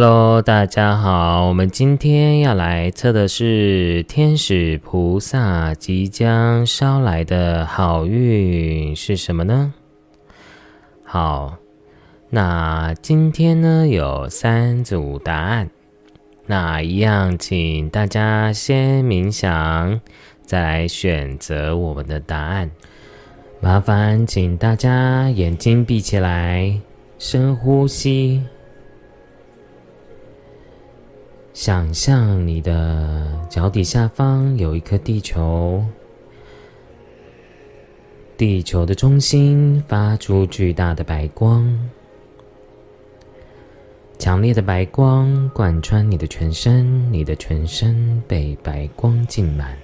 Hello，大家好，我们今天要来测的是天使菩萨即将捎来的好运是什么呢？好，那今天呢有三组答案，那一样，请大家先冥想，再来选择我们的答案。麻烦请大家眼睛闭起来，深呼吸。想象你的脚底下方有一颗地球，地球的中心发出巨大的白光，强烈的白光贯穿你的全身，你的全身被白光浸满，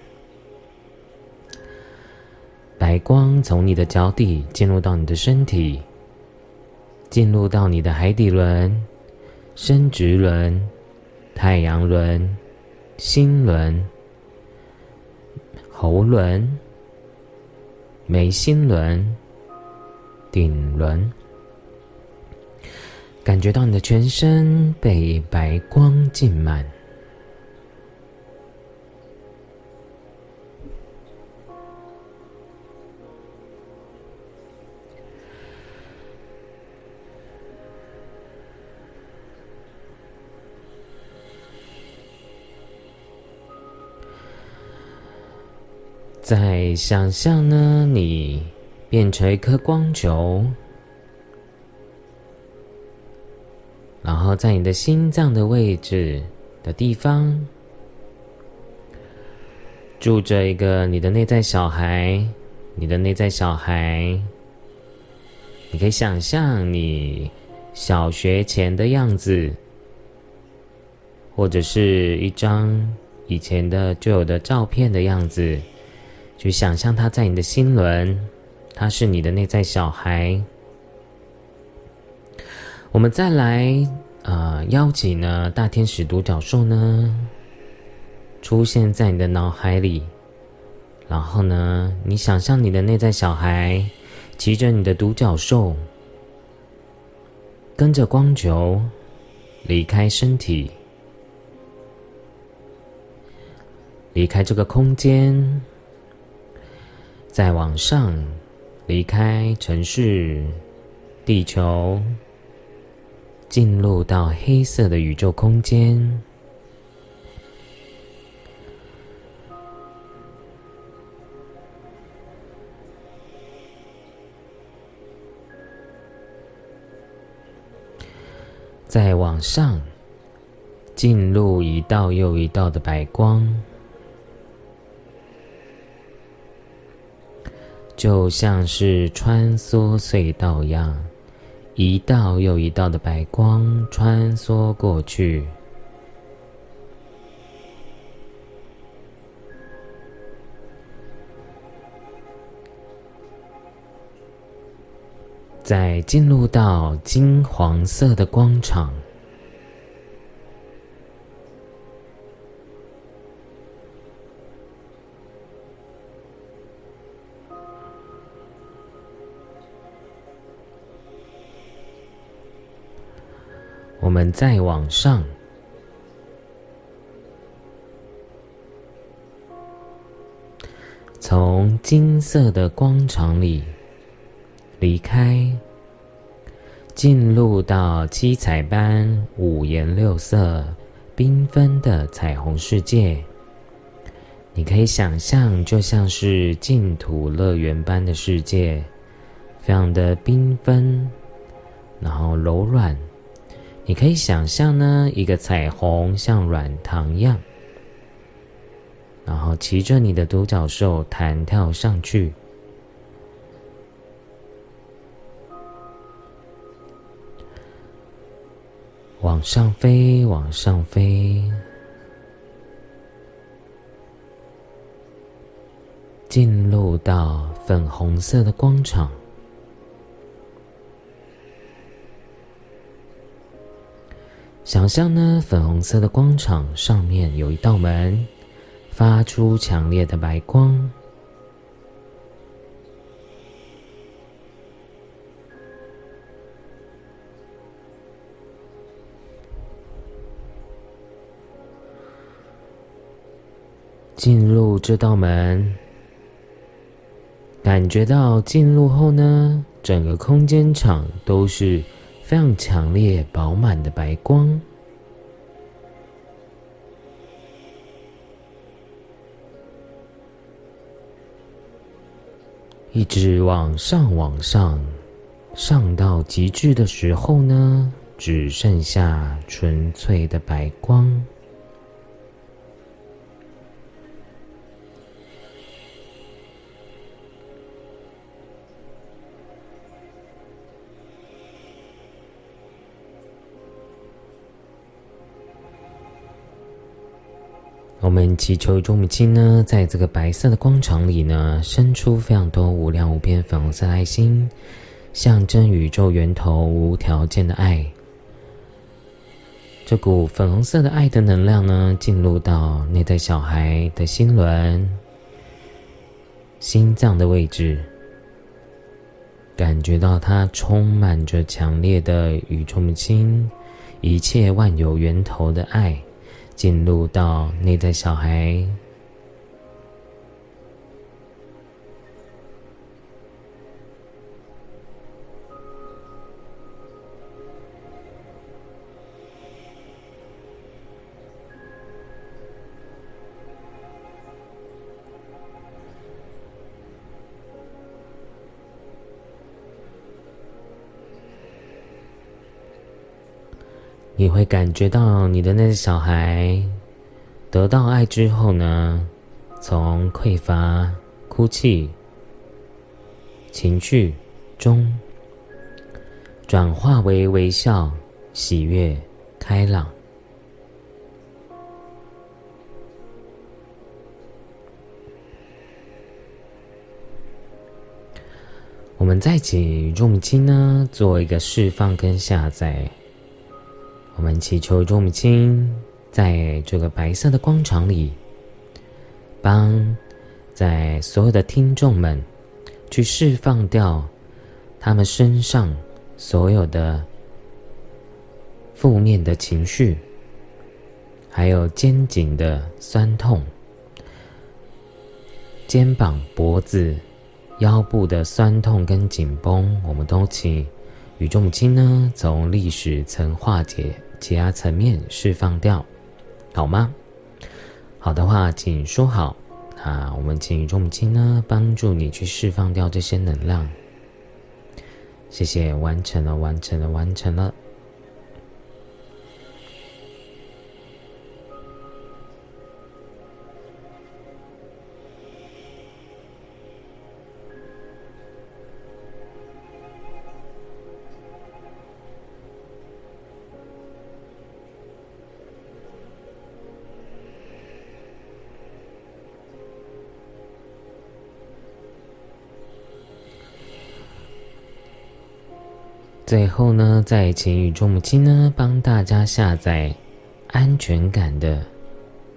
白光从你的脚底进入到你的身体，进入到你的海底轮、生殖轮。太阳轮、心轮、喉轮、眉心轮、顶轮，感觉到你的全身被白光浸满。在想象呢，你变成一颗光球，然后在你的心脏的位置的地方，住着一个你的内在小孩。你的内在小孩，你可以想象你小学前的样子，或者是一张以前的旧有的照片的样子。去想象他在你的心轮，他是你的内在小孩。我们再来，呃，邀请呢大天使独角兽呢出现在你的脑海里，然后呢，你想象你的内在小孩骑着你的独角兽，跟着光球离开身体，离开这个空间。再往上，离开城市、地球，进入到黑色的宇宙空间。再往上，进入一道又一道的白光。就像是穿梭隧道一样，一道又一道的白光穿梭过去，在进入到金黄色的光场。我们再往上，从金色的光场里离开，进入到七彩般、五颜六色、缤纷的彩虹世界。你可以想象，就像是净土乐园般的世界，非常的缤纷，然后柔软。你可以想象呢，一个彩虹像软糖一样，然后骑着你的独角兽弹跳上去，往上飞，往上飞，进入到粉红色的光场。想象呢粉红色的光场上面有一道门发出强烈的白光。进入这道门感觉到进入后呢整个空间场都是非常强烈、饱满的白光。一直往上，往上，上到极致的时候呢，只剩下纯粹的白光。我们祈求众母亲呢，在这个白色的光场里呢，生出非常多无量无边粉红色爱心，象征宇宙源头无条件的爱。这股粉红色的爱的能量呢，进入到内在小孩的心轮、心脏的位置，感觉到它充满着强烈的宇宙母亲、一切万有源头的爱。进入到内在小孩，你会感觉到你的那个小孩得到爱之后呢，从匮乏、哭泣、情绪中转化为微笑、喜悦、开朗。我们再起重金呢，做一个释放跟下载。我们祈求众母亲在这个白色的光场里，帮在所有的听众们去释放掉他们身上所有的负面的情绪，还有肩颈的酸痛、肩膀、脖子、腰部的酸痛跟紧绷，我们都请宇宙母亲呢从历史层化解。解压层面释放掉，好吗？好的话，请说好。啊我们请宇宙母亲呢，帮助你去释放掉这些能量。谢谢，完成了，完成了，完成了。最后呢，再请宇宙母亲呢帮大家下载安全感的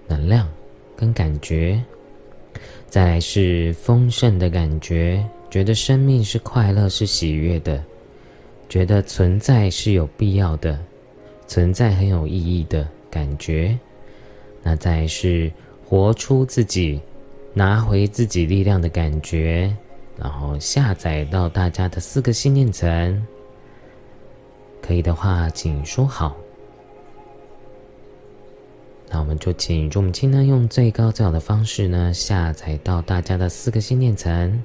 能量跟感觉，再来是丰盛的感觉，觉得生命是快乐是喜悦的，觉得存在是有必要的，存在很有意义的感觉。那再是活出自己，拿回自己力量的感觉，然后下载到大家的四个信念层。可以的话，请说好。那我们就请众母亲呢，用最高最好的方式呢，下载到大家的四个心念层。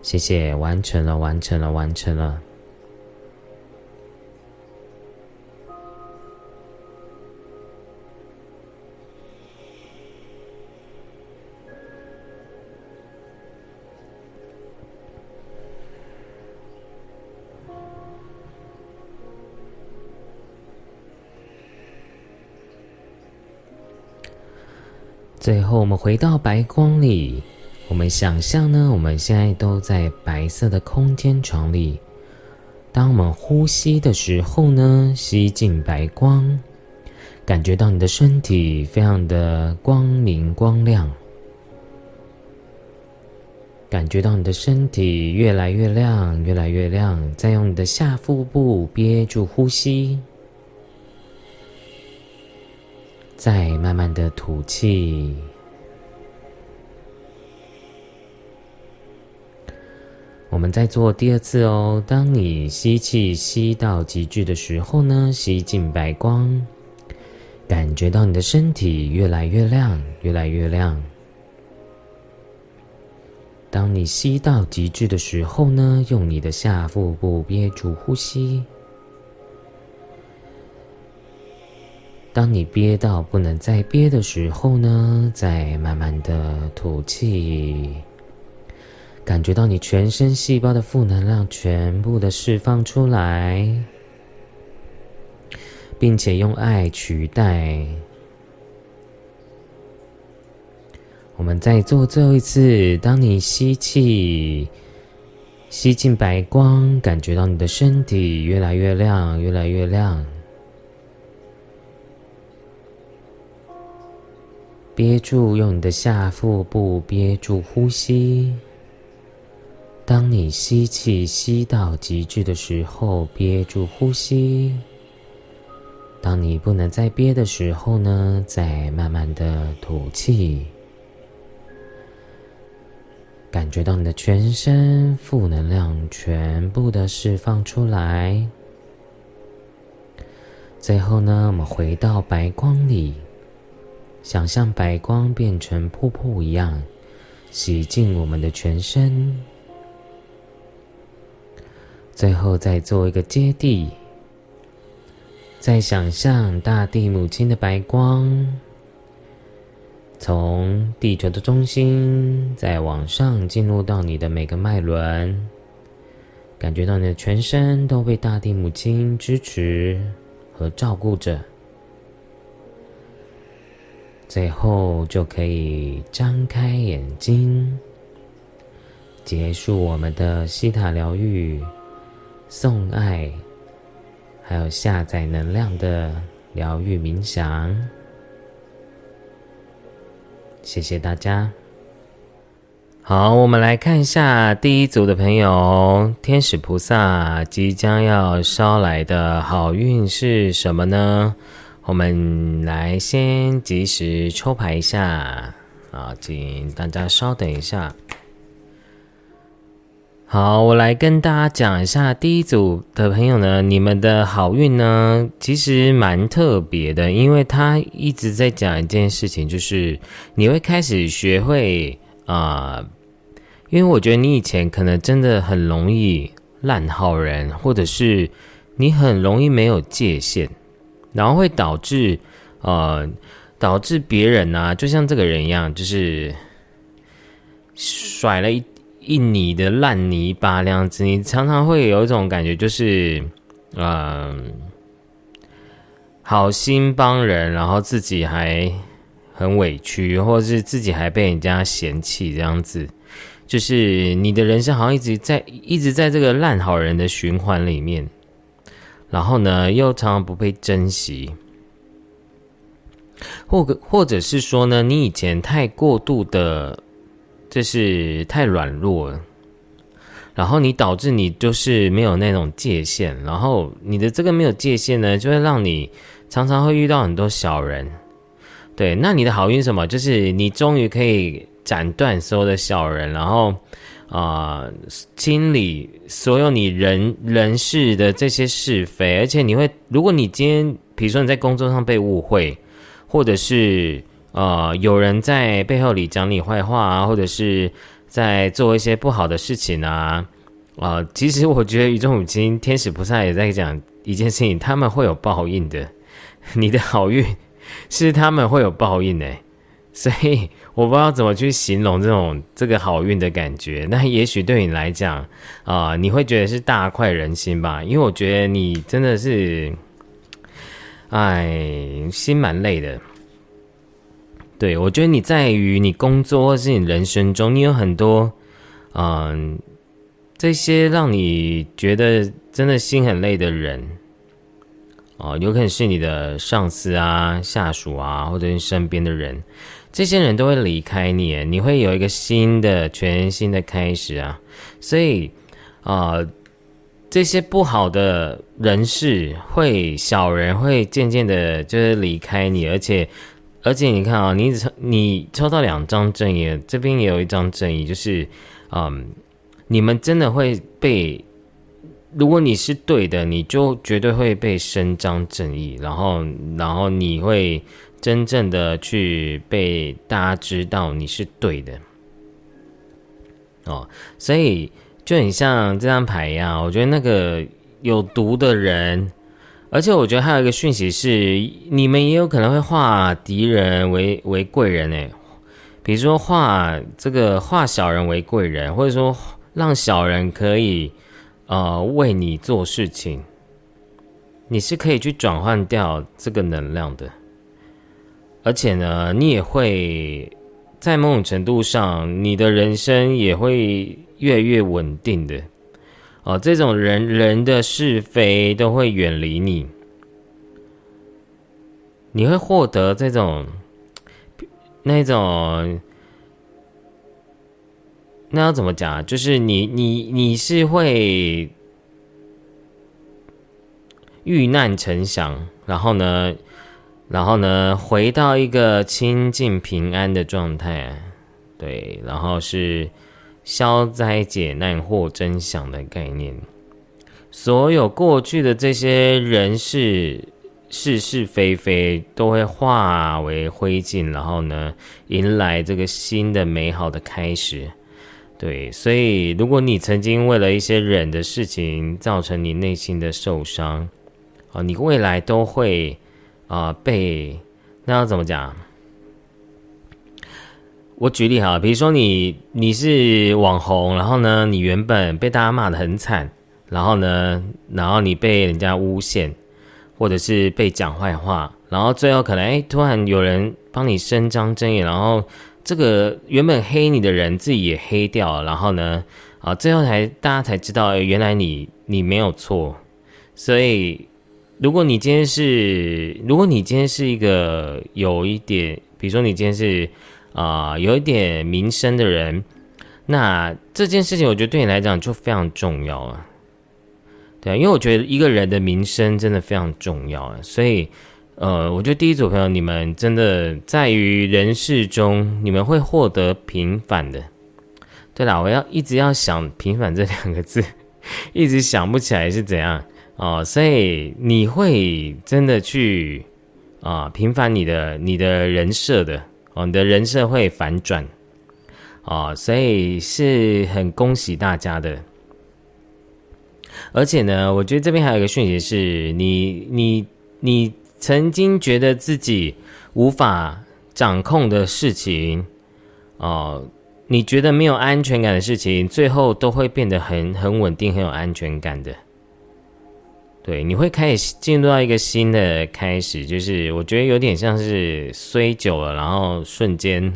谢谢，完成了，完成了，完成了。最后，我们回到白光里。我们想象呢，我们现在都在白色的空间床里。当我们呼吸的时候呢，吸进白光，感觉到你的身体非常的光明光亮，感觉到你的身体越来越亮，越来越亮。再用你的下腹部憋住呼吸。再慢慢的吐气。我们再做第二次哦当你吸气吸到极致的时候呢吸进白光感觉到你的身体越来越亮越来越亮。当你吸到极致的时候呢用你的下腹部憋住呼吸当你憋到不能再憋的时候呢，再慢慢的吐气。感觉到你全身细胞的负能量全部的释放出来，并且用爱取代。我们再做最后一次。当你吸气，吸进白光，感觉到你的身体越来越亮，越来越亮。憋住，用你的下腹部憋住呼吸。当你吸气吸到极致的时候，憋住呼吸。当你不能再憋的时候呢，再慢慢的吐气。感觉到你的全身负能量全部的释放出来。最后呢，我们回到白光里，想象白光变成瀑布一样，洗净我们的全身。最后再做一个接地，再想象大地母亲的白光，从地球的中心再往上进入到你的每个脉轮，感觉到你的全身都被大地母亲支持和照顾着。最后就可以张开眼睛，结束我们的西塔疗愈。送爱，还有下载能量的疗愈冥想，谢谢大家。好，我们来看一下第一组的朋友，天使菩萨即将要捎来的好运是什么呢？我们来先及时抽牌一下啊，请大家稍等一下。好，我来跟大家讲一下第一组的朋友呢，你们的好运呢，其实蛮特别的，因为他一直在讲一件事情，就是你会开始学会啊，因为我觉得你以前可能真的很容易烂好人，或者是你很容易没有界限，然后会导致呃，导致别人呢，就像这个人一样，就是甩了一。一泥的烂泥巴那样子，你常常会有一种感觉，就是，嗯，好心帮人，然后自己还很委屈，或者是自己还被人家嫌弃这样子，就是你的人生好像一直在一直在这个烂好人的循环里面，然后呢，又常常不被珍惜，或或者是说呢，你以前太过度的。这是太软弱了，然后你导致你就是没有那种界限，然后你的这个没有界限呢，就会让你常常会遇到很多小人。对，那你的好运什么？就是你终于可以斩断所有的小人，然后啊，清理所有你人人事的这些是非，而且你会，如果你今天比如说你在工作上被误会，或者是。呃，有人在背后里讲你坏话啊，或者是在做一些不好的事情啊，啊，其实我觉得宇宙母亲、天使菩萨也在讲一件事情，他们会有报应的。你的好运是他们会有报应的，所以我不知道怎么去形容这种这个好运的感觉。那也许对你来讲啊，你会觉得是大快人心吧，因为我觉得你真的是，哎，心蛮累的。对，我觉得你在于你工作或是你人生中，你有很多，嗯，这些让你觉得真的心很累的人，哦，有可能是你的上司啊、下属啊，或者是身边的人，这些人都会离开你，你会有一个新的、全新的开始啊。所以，啊，这些不好的人事会小人会渐渐的，就是离开你，而且。而且你看啊，你抽你抽到两张正义，这边也有一张正义，就是，嗯，你们真的会被，如果你是对的，你就绝对会被伸张正义，然后，然后你会真正的去被大家知道你是对的。哦，所以就很像这张牌一样，我觉得那个有毒的人，而且我觉得还有一个讯息是，你们也有可能会化敌人为为贵人诶，比如说化这个化小人为贵人，或者说让小人可以呃为你做事情，你是可以去转换掉这个能量的，而且呢，你也会。在某种程度上，你的人生也会越来越稳定的哦。这种人人的是非都会远离你，你会获得这种那种那要怎么讲？就是你你你是会遇难成祥，然后呢？然后呢，回到一个清净平安的状态，对，然后是消灾解难获真相的概念。所有过去的这些人事是是非非都会化为灰烬，然后呢，迎来这个新的美好的开始。对，所以如果你曾经为了一些人的事情造成你内心的受伤，啊，你未来都会。啊，被那要怎么讲？我举例哈，比如说你你是网红，然后呢，你原本被大家骂的很惨，然后呢，然后你被人家诬陷，或者是被讲坏话，然后最后可能哎，突然有人帮你伸张正义，然后这个原本黑你的人自己也黑掉，然后呢，啊，最后才大家才知道，原来你你没有错，所以。如果你今天是，如果你今天是一个有一点，比如说你今天是啊有一点名声的人，那这件事情我觉得对你来讲就非常重要了。对啊，因为我觉得一个人的名声真的非常重要啊，所以呃，我觉得第一组朋友你们真的在于人世中，你们会获得平反的。对了，我要一直要想平反这两个字，一直想不起来是怎样。哦，所以你会真的去啊平凡你的你的人设的哦，你的人设会反转啊，所以是很恭喜大家的。而且呢，我觉得这边还有一个讯息是，你你你曾经觉得自己无法掌控的事情哦，你觉得没有安全感的事情，最后都会变得很很稳定，很有安全感的。对，你会开始进入到一个新的开始，就是我觉得有点像是衰久了，然后瞬间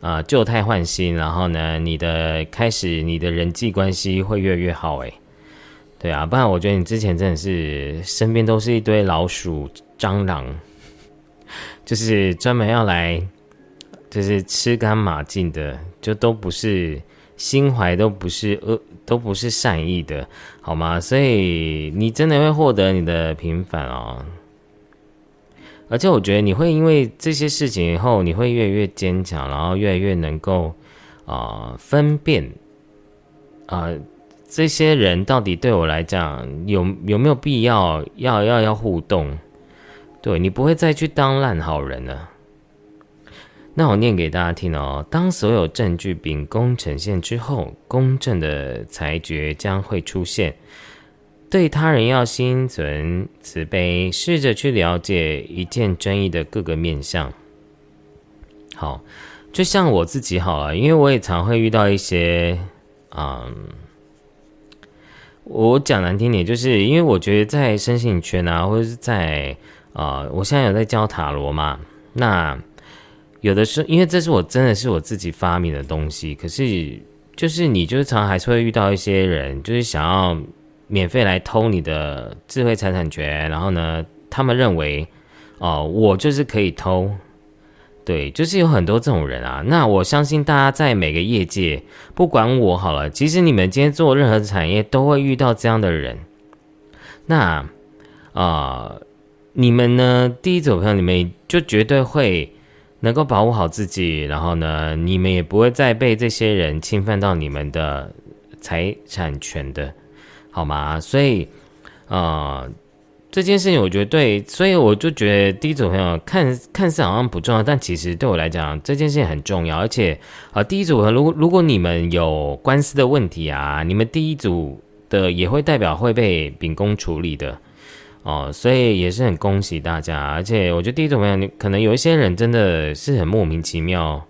啊旧态换新，然后呢，你的开始你的人际关系会越来越好诶。对啊，不然我觉得你之前真的是身边都是一堆老鼠、蟑螂，就是专门要来就是吃干抹净的，就都不是心怀都不是恶。都不是善意的，好吗？所以你真的会获得你的平反哦。而且我觉得你会因为这些事情以后，你会越来越坚强，然后越来越能够啊分辨啊这些人到底对我来讲有有没有必要要要要互动？对你不会再去当烂好人了。那我念给大家听哦。当所有证据秉公呈现之后，公正的裁决将会出现。对他人要心存慈悲，试着去了解一件争议的各个面向。好，就像我自己好了，因为我也常会遇到一些，嗯，我讲难听点，就是因为我觉得在身心圈啊，或者是在啊，我现在有在教塔罗嘛，那。有的时候，因为这是我真的是我自己发明的东西，可是就是你就是常常还是会遇到一些人，就是想要免费来偷你的智慧财产权，然后呢，他们认为哦，我就是可以偷，对，就是有很多这种人啊。那我相信大家在每个业界，不管我好了，其实你们今天做任何产业都会遇到这样的人。那啊，你们呢？第一组朋友，你们就绝对会。能够保护好自己，然后呢，你们也不会再被这些人侵犯到你们的财产权的，好吗？所以，呃，这件事情我觉得对，所以我就觉得第一组朋友看看似好像不重要，但其实对我来讲这件事情很重要。而且，啊，第一组如果如果你们有官司的问题啊，你们第一组的也会代表会被秉公处理的。哦，所以也是很恭喜大家，而且我觉得第一种朋友，你可能有一些人真的是很莫名其妙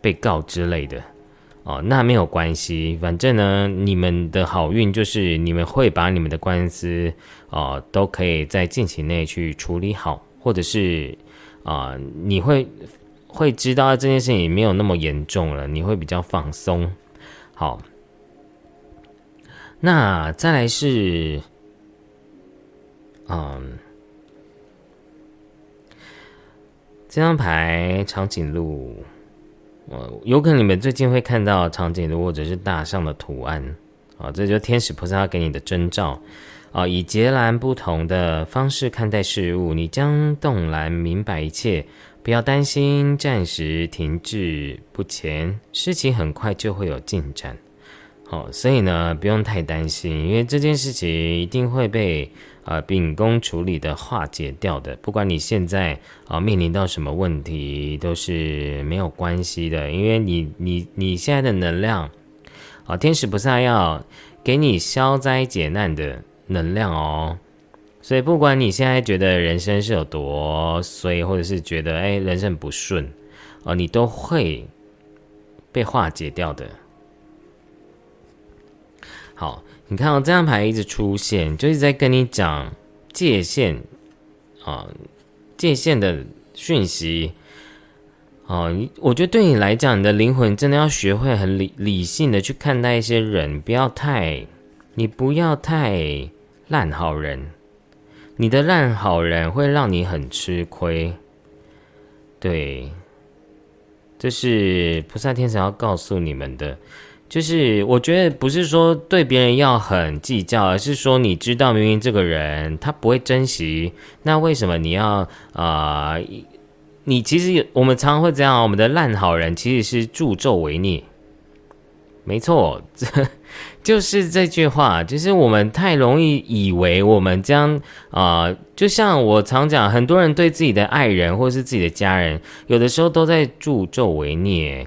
被告之类的，哦，那没有关系，反正呢，你们的好运就是你们会把你们的官司，哦，都可以在近期内去处理好，或者是啊，你会会知道这件事情没有那么严重了，你会比较放松。好，那再来是。嗯，这张牌长颈鹿，我，有可能你们最近会看到长颈鹿或者是大象的图案啊，这就是天使菩萨给你的征兆啊，以截然不同的方式看待事物，你将洞然明白一切，不要担心，暂时停滞不前，事情很快就会有进展。好，所以呢，不用太担心，因为这件事情一定会被。啊，秉公处理的化解掉的，不管你现在啊面临到什么问题，都是没有关系的，因为你你你现在的能量，啊，天使菩萨要给你消灾解难的能量哦，所以不管你现在觉得人生是有多衰，或者是觉得哎人生不顺，啊，你都会被化解掉的。好。你看到这张牌一直出现，就是在跟你讲界限啊，界限的讯息哦。我觉得对你来讲，你的灵魂真的要学会很理理性的去看待一些人，不要太，你不要太烂好人。你的烂好人会让你很吃亏。对，这是菩萨天神要告诉你们的。就是我觉得不是说对别人要很计较，而是说你知道明明这个人他不会珍惜，那为什么你要啊？你其实我们常会这样，我们的烂好人其实是助纣为虐。没错，这 就是这句话，就是我们太容易以为我们将啊，就像我常讲，很多人对自己的爱人或是自己的家人，有的时候都在助纣为虐。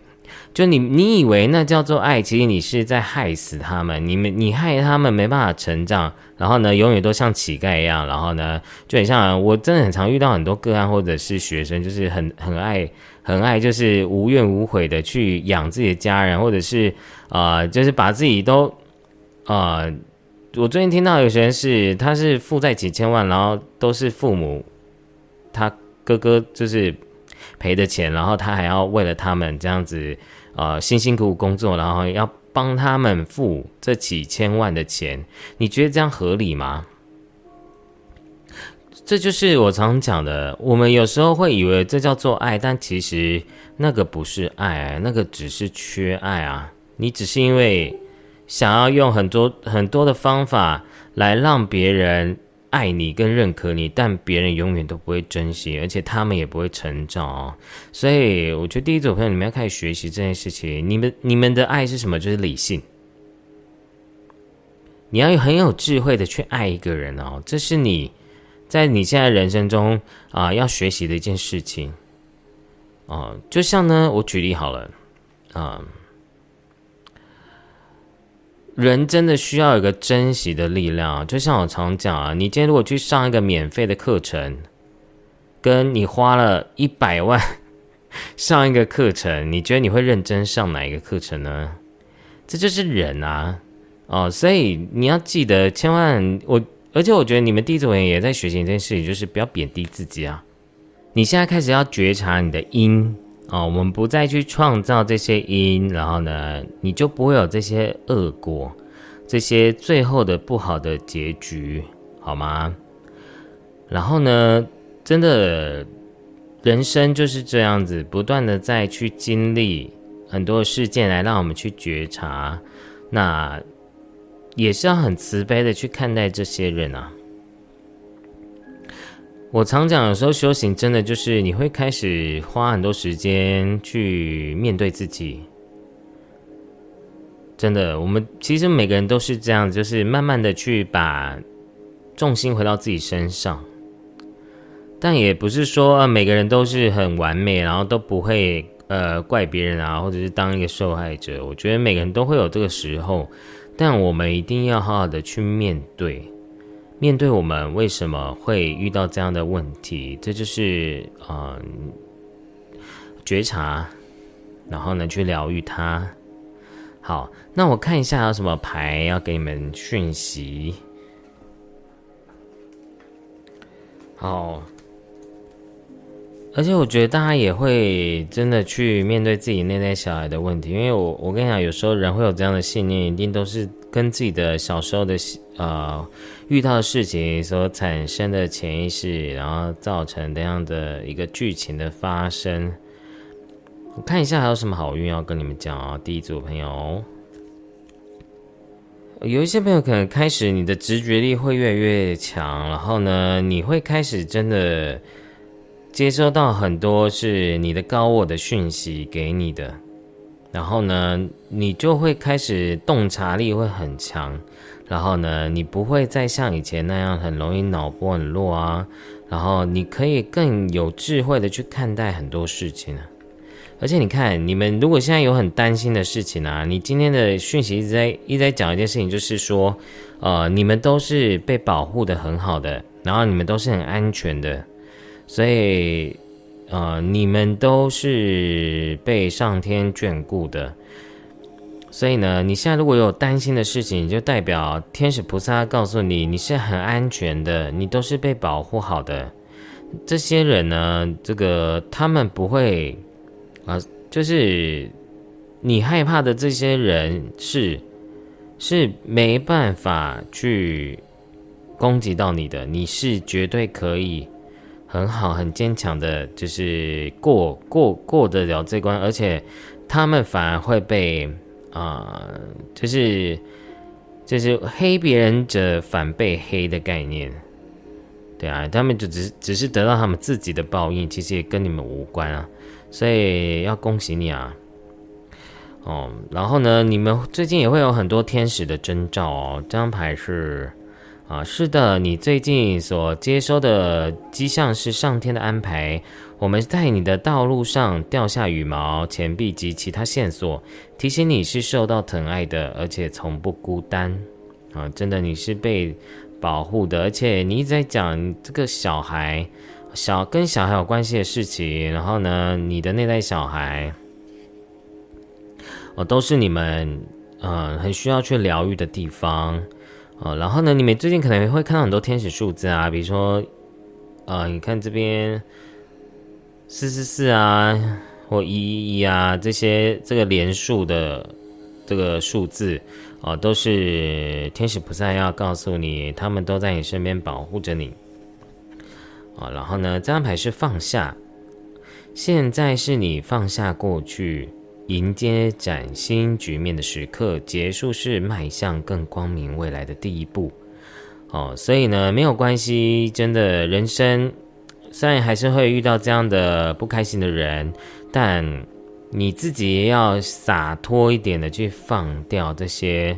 就你，你以为那叫做爱，其实你是在害死他们。你们，你害他们没办法成长，然后呢，永远都像乞丐一样。然后呢，就很像我真的很常遇到很多个案或者是学生，就是很很爱很爱，就是无怨无悔的去养自己的家人，或者是啊，就是把自己都啊。我最近听到有学生是，他是负债几千万，然后都是父母他哥哥就是赔的钱，然后他还要为了他们这样子。呃，辛辛苦苦工作，然后要帮他们付这几千万的钱，你觉得这样合理吗？这就是我常讲的，我们有时候会以为这叫做爱，但其实那个不是爱，那个只是缺爱啊。你只是因为想要用很多很多的方法来让别人。爱你跟认可你，但别人永远都不会珍惜，而且他们也不会成长哦。所以我觉得第一组朋友，你们要开始学习这件事情。你们你们的爱是什么？就是理性。你要有很有智慧的去爱一个人哦，这是你在你现在人生中啊要学习的一件事情。哦，就像呢，我举例好了，啊。人真的需要一个珍惜的力量，就像我常讲啊，你今天如果去上一个免费的课程，跟你花了一百万 上一个课程，你觉得你会认真上哪一个课程呢？这就是人啊，哦，所以你要记得，千万我，而且我觉得你们第一组人也在学习一件事情，就是不要贬低自己啊。你现在开始要觉察你的因。哦，我们不再去创造这些因，然后呢，你就不会有这些恶果，这些最后的不好的结局，好吗？然后呢，真的，人生就是这样子，不断的再去经历很多事件，来让我们去觉察，那也是要很慈悲的去看待这些人啊。我常讲，有时候修行真的就是你会开始花很多时间去面对自己，真的，我们其实每个人都是这样，就是慢慢的去把重心回到自己身上。但也不是说每个人都是很完美，然后都不会呃怪别人啊，或者是当一个受害者。我觉得每个人都会有这个时候，但我们一定要好好的去面对，面对我们为什么会遇到这样的问题，这就是呃觉察，然后呢去疗愈它。好，那我看一下有什么牌要给你们讯息。好。而且我觉得大家也会真的去面对自己内在小孩的问题，因为我我跟你讲，有时候人会有这样的信念，一定都是跟自己的小时候的呃遇到的事情所产生的潜意识，然后造成这样的一个剧情的发生。我看一下还有什么好运要跟你们讲啊？第一组朋友，有一些朋友可能开始你的直觉力会越来越强，然后呢，你会开始真的。接收到很多是你的高我的讯息给你的，然后呢，你就会开始洞察力会很强，然后呢，你不会再像以前那样很容易脑波很弱啊，然后你可以更有智慧的去看待很多事情啊。而且你看，你们如果现在有很担心的事情啊，你今天的讯息一直在一直在讲一件事情，就是说，呃，你们都是被保护的很好的，然后你们都是很安全的。所以，呃，你们都是被上天眷顾的。所以呢，你现在如果有担心的事情，就代表天使菩萨告诉你，你是很安全的，你都是被保护好的。这些人呢，这个他们不会啊，就是你害怕的这些人是是没办法去攻击到你的，你是绝对可以。很好，很坚强的，就是过过过得了这关，而且他们反而会被啊，就是就是黑别人者反被黑的概念，对啊，他们就只只是得到他们自己的报应，其实也跟你们无关啊，所以要恭喜你啊，哦，然后呢，你们最近也会有很多天使的征兆哦，这张牌是。啊，是的，你最近所接收的迹象是上天的安排。我们在你的道路上掉下羽毛、钱币及其他线索，提醒你是受到疼爱的，而且从不孤单。啊，真的，你是被保护的，而且你一直在讲这个小孩，小跟小孩有关系的事情。然后呢，你的那代小孩，哦，都是你们嗯很需要去疗愈的地方。哦，然后呢，你们最近可能会看到很多天使数字啊，比如说，呃，你看这边四四四啊，或一一一啊，这些这个连数的这个数字啊，都是天使菩萨要告诉你，他们都在你身边保护着你。啊，然后呢，这张牌是放下，现在是你放下过去。迎接崭新局面的时刻，结束是迈向更光明未来的第一步。哦，所以呢，没有关系，真的人生虽然还是会遇到这样的不开心的人，但你自己要洒脱一点的去放掉这些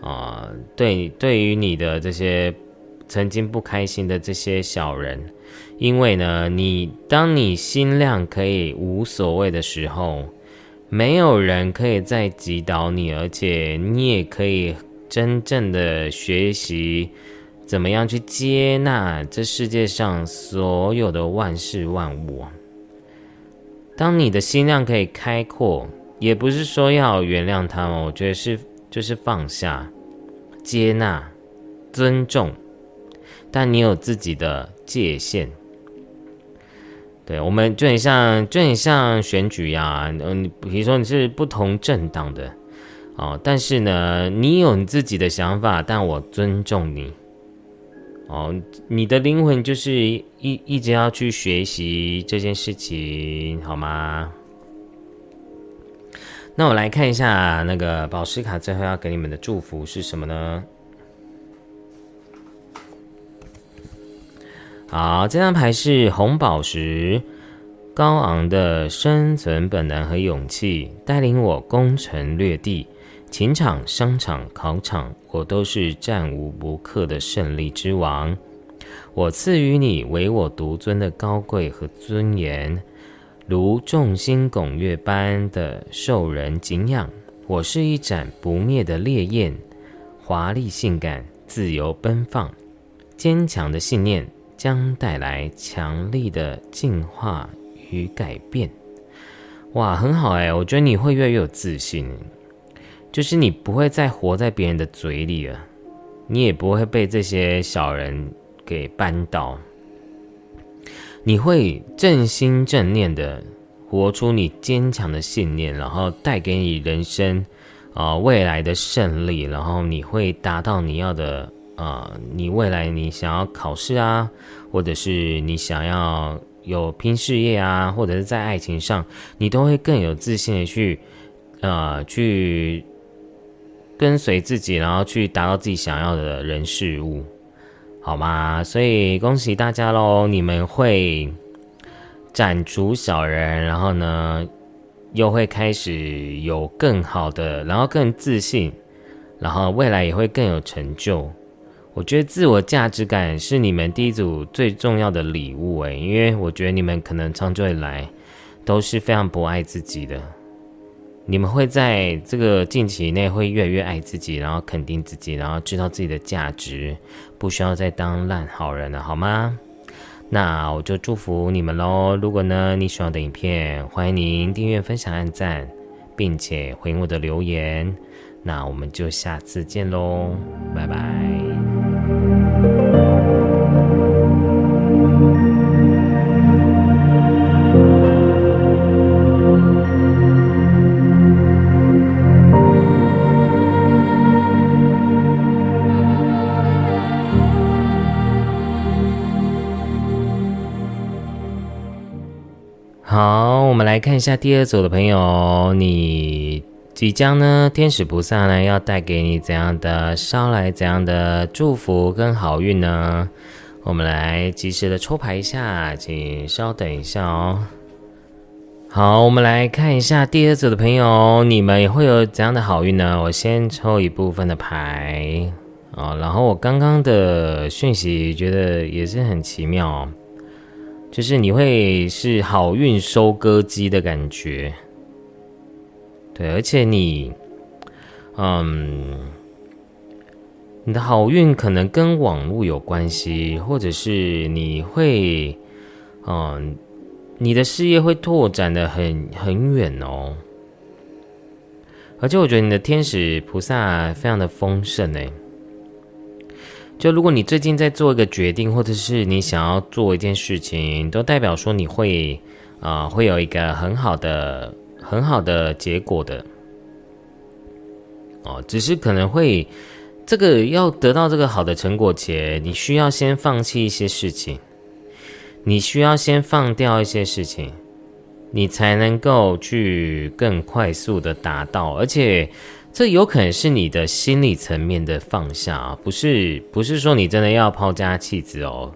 啊，对，对于你的这些曾经不开心的这些小人，因为呢，你当你心量可以无所谓的时候。没有人可以再击倒你，而且你也可以真正的学习怎么样去接纳这世界上所有的万事万物。当你的心量可以开阔，也不是说要原谅他们，我觉得是就是放下、接纳、尊重，但你有自己的界限。对，我们就很像，就很像选举呀。嗯，比如说你是不同政党的，哦，但是呢，你有你自己的想法，但我尊重你。哦，你的灵魂就是一一直要去学习这件事情，好吗？那我来看一下那个宝石卡，最后要给你们的祝福是什么呢？好，这张牌是红宝石，高昂的生存本能和勇气带领我攻城略地，情场、商场、考场，我都是战无不克的胜利之王。我赐予你唯我独尊的高贵和尊严，如众星拱月般的受人敬仰。我是一盏不灭的烈焰，华丽性感，自由奔放。坚强的信念将带来强力的进化与改变。哇，很好哎，我觉得你会越来越有自信。就是你不会再活在别人的嘴里了，你也不会被这些小人给扳倒。你会正心正念的活出你坚强的信念，然后带给你人生啊未来的胜利，然后你会达到你要的啊，你未来你想要考试啊，或者是你想要有拼事业啊，或者是在爱情上，你都会更有自信的去啊去。跟随自己，然后去达到自己想要的人事物，好吗？所以恭喜大家喽！你们会斩除小人，然后呢，又会开始有更好的，然后更自信，然后未来也会更有成就。我觉得自我价值感是你们第一组最重要的礼物诶，因为我觉得你们可能长久以来都是非常不爱自己的。你们会在这个近期内会越来越爱自己，然后肯定自己，然后知道自己的价值，不需要再当烂好人了，好吗？那我就祝福你们喽。如果呢你喜欢的影片，欢迎您订阅、分享、按赞，并且回应我的留言。那我们就下次见喽，拜拜。好，我们来看一下第二组的朋友，你即将呢，天使菩萨呢要带给你怎样的捎来怎样的祝福跟好运呢？我们来及时的抽牌一下，请稍等一下哦。好，我们来看一下第二组的朋友，你们会有怎样的好运呢？我先抽一部分的牌啊，然后我刚刚的讯息觉得也是很奇妙。就是你会是好运收割机的感觉，对，而且你，嗯，你的好运可能跟网络有关系，或者是你会，嗯，你的事业会拓展的很很远哦，而且我觉得你的天使菩萨非常的丰盛呢。就如果你最近在做一个决定，或者是你想要做一件事情，都代表说你会啊会有一个很好的很好的结果的哦。只是可能会这个要得到这个好的成果前，你需要先放弃一些事情，你需要先放掉一些事情，你才能够去更快速的达到，而且。这有可能是你的心理层面的放下啊，不是不是说你真的要抛家弃子哦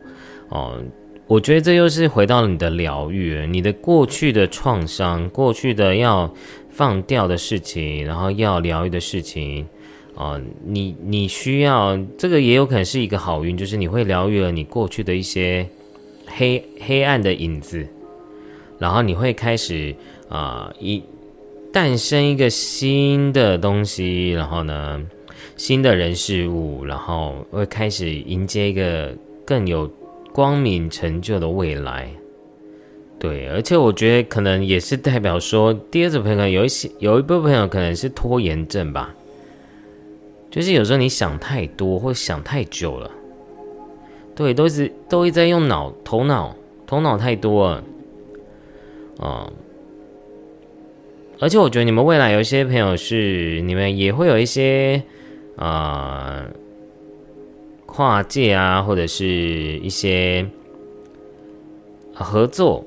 哦，我觉得这又是回到了你的疗愈，你的过去的创伤，过去的要放掉的事情，然后要疗愈的事情啊，你你需要这个也有可能是一个好运，就是你会疗愈了你过去的一些黑黑暗的影子，然后你会开始啊一。诞生一个新的东西，然后呢，新的人事物，然后会开始迎接一个更有光明成就的未来。对，而且我觉得可能也是代表说，第二组朋友有一些有一部分朋友可能是拖延症吧，就是有时候你想太多或想太久了，对，都是都一直在用脑头脑头脑太多了，啊。而且我觉得你们未来有一些朋友是你们也会有一些啊跨界啊，或者是一些合作，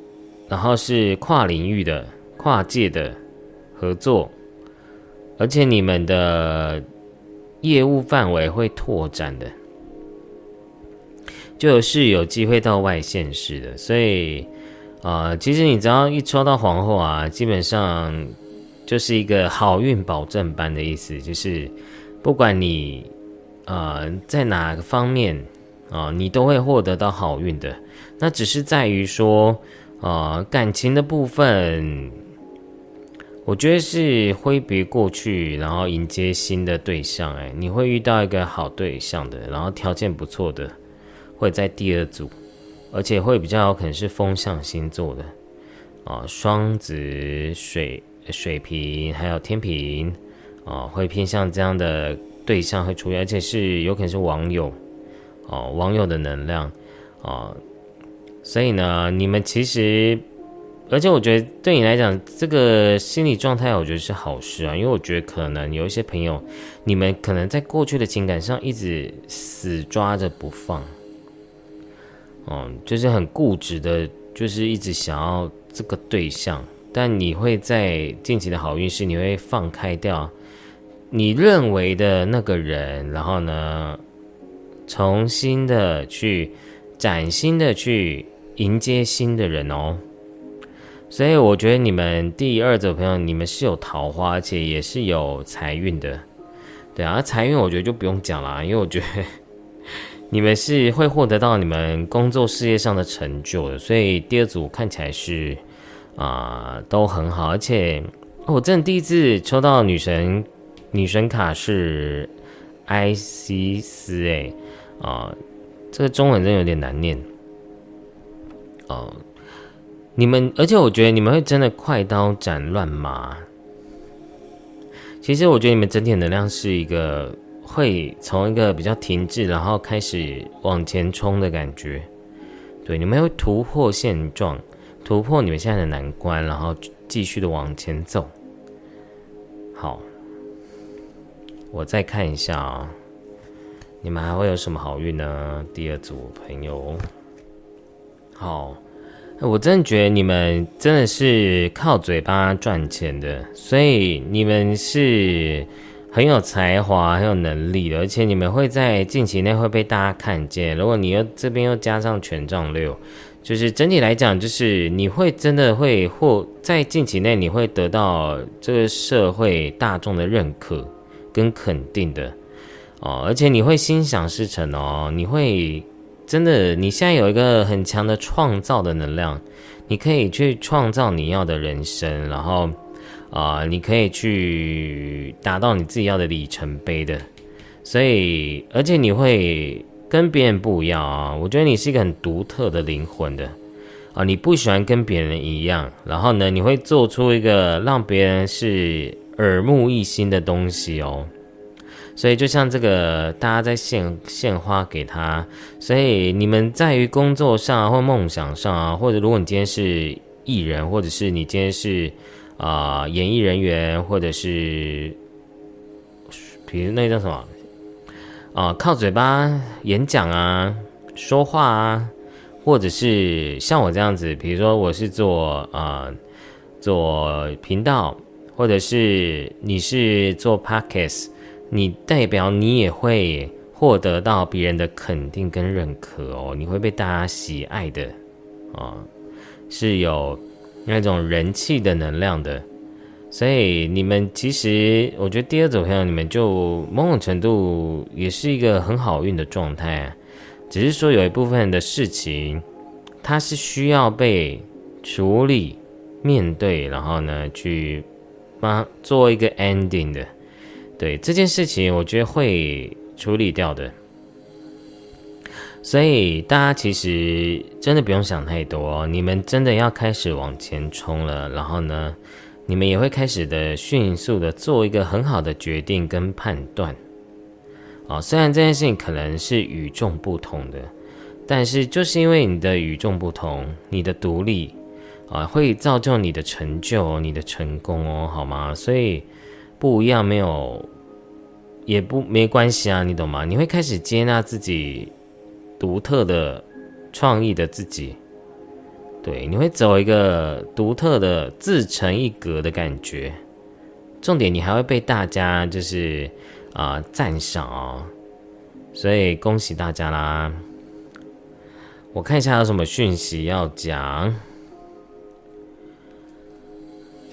然后是跨领域的跨界的合作，而且你们的业务范围会拓展的，就是有机会到外县市的，所以。啊，其实你只要一抽到皇后啊，基本上就是一个好运保证班的意思，就是不管你呃在哪个方面啊，你都会获得到好运的。那只是在于说，呃，感情的部分，我觉得是挥别过去，然后迎接新的对象。哎，你会遇到一个好对象的，然后条件不错的，会在第二组，而且会比较有可能是风象星座的。啊，双子、水、水瓶，还有天平，啊，会偏向这样的对象会出现，而且是有可能是网友，哦，网友的能量，啊，所以呢，你们其实，而且我觉得对你来讲，这个心理状态，我觉得是好事啊，因为我觉得可能有一些朋友，你们可能在过去的情感上一直死抓着不放，嗯，就是很固执的，就是一直想要。这个对象，但你会在近期的好运势，你会放开掉你认为的那个人，然后呢，重新的去崭新的去迎接新的人哦。所以我觉得你们第二组朋友，你们是有桃花，而且也是有财运的。对啊，财运我觉得就不用讲了，因为我觉得你们是会获得到你们工作事业上的成就的。所以第二组看起来是。啊，都很好，而且我真的第一次抽到女神女神卡是艾西斯哎，啊，这个中文真有点难念哦。你们，而且我觉得你们会真的快刀斩乱麻。其实我觉得你们整体能量是一个会从一个比较停滞，然后开始往前冲的感觉。对，你们会突破现状。突破你们现在的难关，然后继续的往前走。好，我再看一下啊，你们还会有什么好运呢？第二组朋友，好，我真的觉得你们真的是靠嘴巴赚钱的，所以你们是很有才华、很有能力的，而且你们会在近期内会被大家看见。如果你又这边又加上权杖六。就是整体来讲，就是你会真的会或在近期内，你会得到这个社会大众的认可跟肯定的哦，而且你会心想事成哦，你会真的，你现在有一个很强的创造的能量，你可以去创造你要的人生，然后啊，你可以去达到你自己要的里程碑的，所以而且你会。跟别人不一样啊！我觉得你是一个很独特的灵魂的啊！你不喜欢跟别人一样，然后呢，你会做出一个让别人是耳目一新的东西哦。所以就像这个，大家在献献花给他，所以你们在于工作上或梦想上啊，或者如果你今天是艺人，或者是你今天是啊演艺人员，或者是比如那叫什么？啊，靠嘴巴演讲啊，说话啊，或者是像我这样子，比如说我是做啊做频道，或者是你是做 podcast，你代表你也会获得到别人的肯定跟认可哦，你会被大家喜爱的啊，是有那种人气的能量的。所以你们其实，我觉得第二组朋友，你们就某种程度也是一个很好运的状态啊，只是说有一部分的事情，它是需要被处理、面对，然后呢去帮做一个 ending 的。对这件事情，我觉得会处理掉的。所以大家其实真的不用想太多，你们真的要开始往前冲了，然后呢？你们也会开始的迅速的做一个很好的决定跟判断，啊，虽然这件事情可能是与众不同的，但是就是因为你的与众不同，你的独立，啊，会造就你的成就，你的成功哦，好吗？所以不一样没有，也不没关系啊，你懂吗？你会开始接纳自己独特的创意的自己。对，你会走一个独特的自成一格的感觉，重点你还会被大家就是啊赞赏哦，所以恭喜大家啦！我看一下有什么讯息要讲。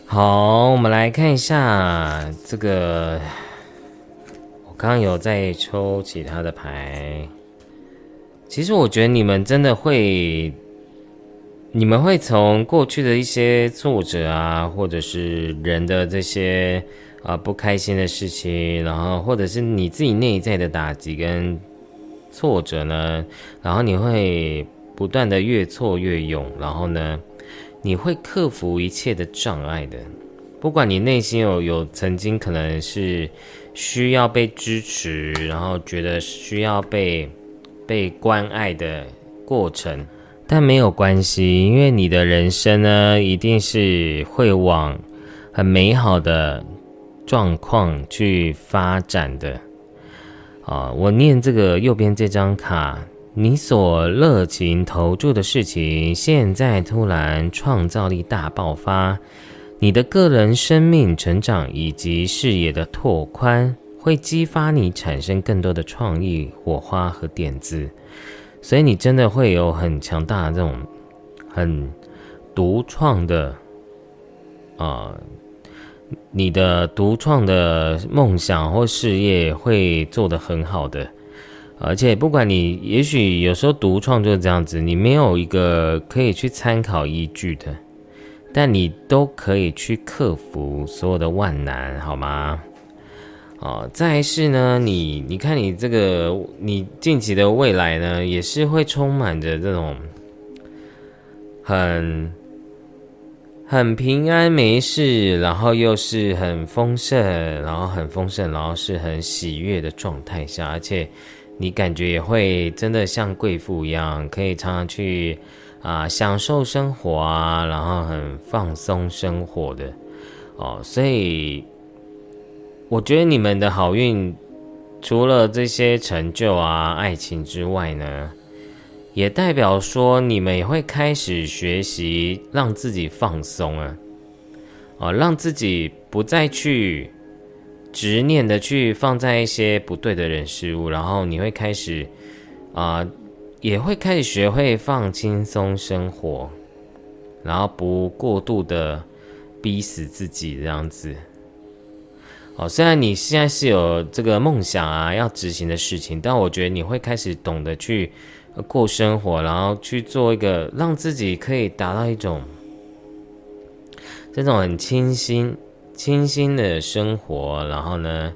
好，我们来看一下这个。我刚刚有在抽其他的牌。其实我觉得你们真的会，你们会从过去的一些挫折啊，或者是人的这些啊不开心的事情，然后或者是你自己内在的打击跟挫折呢，然后你会不断的越挫越勇，然后呢，你会克服一切的障碍的。不管你内心有有曾经可能是需要被支持，然后觉得需要被。被关爱的过程，但没有关系，因为你的人生呢，一定是会往很美好的状况去发展的。啊，我念这个右边这张卡，你所热情投注的事情，现在突然创造力大爆发，你的个人生命成长以及视野的拓宽。会激发你产生更多的创意火花和点子，所以你真的会有很强大的这种很独创的啊，你的独创的梦想或事业会做得很好的，而且不管你也许有时候独创就是这样子，你没有一个可以去参考依据的，但你都可以去克服所有的万难，好吗？哦，再是呢，你你看你这个，你近期的未来呢，也是会充满着这种很很平安没事，然后又是很丰盛，然后很丰盛，然后是很喜悦的状态下，而且你感觉也会真的像贵妇一样，可以常常去啊享受生活啊，然后很放松生活的哦，所以。我觉得你们的好运，除了这些成就啊、爱情之外呢，也代表说你们也会开始学习让自己放松啊，哦，让自己不再去执念的去放在一些不对的人事物，然后你会开始啊，也会开始学会放轻松生活，然后不过度的逼死自己这样子。哦，虽然你现在是有这个梦想啊，要执行的事情，但我觉得你会开始懂得去过生活，然后去做一个让自己可以达到一种这种很清新、清新的生活。然后呢，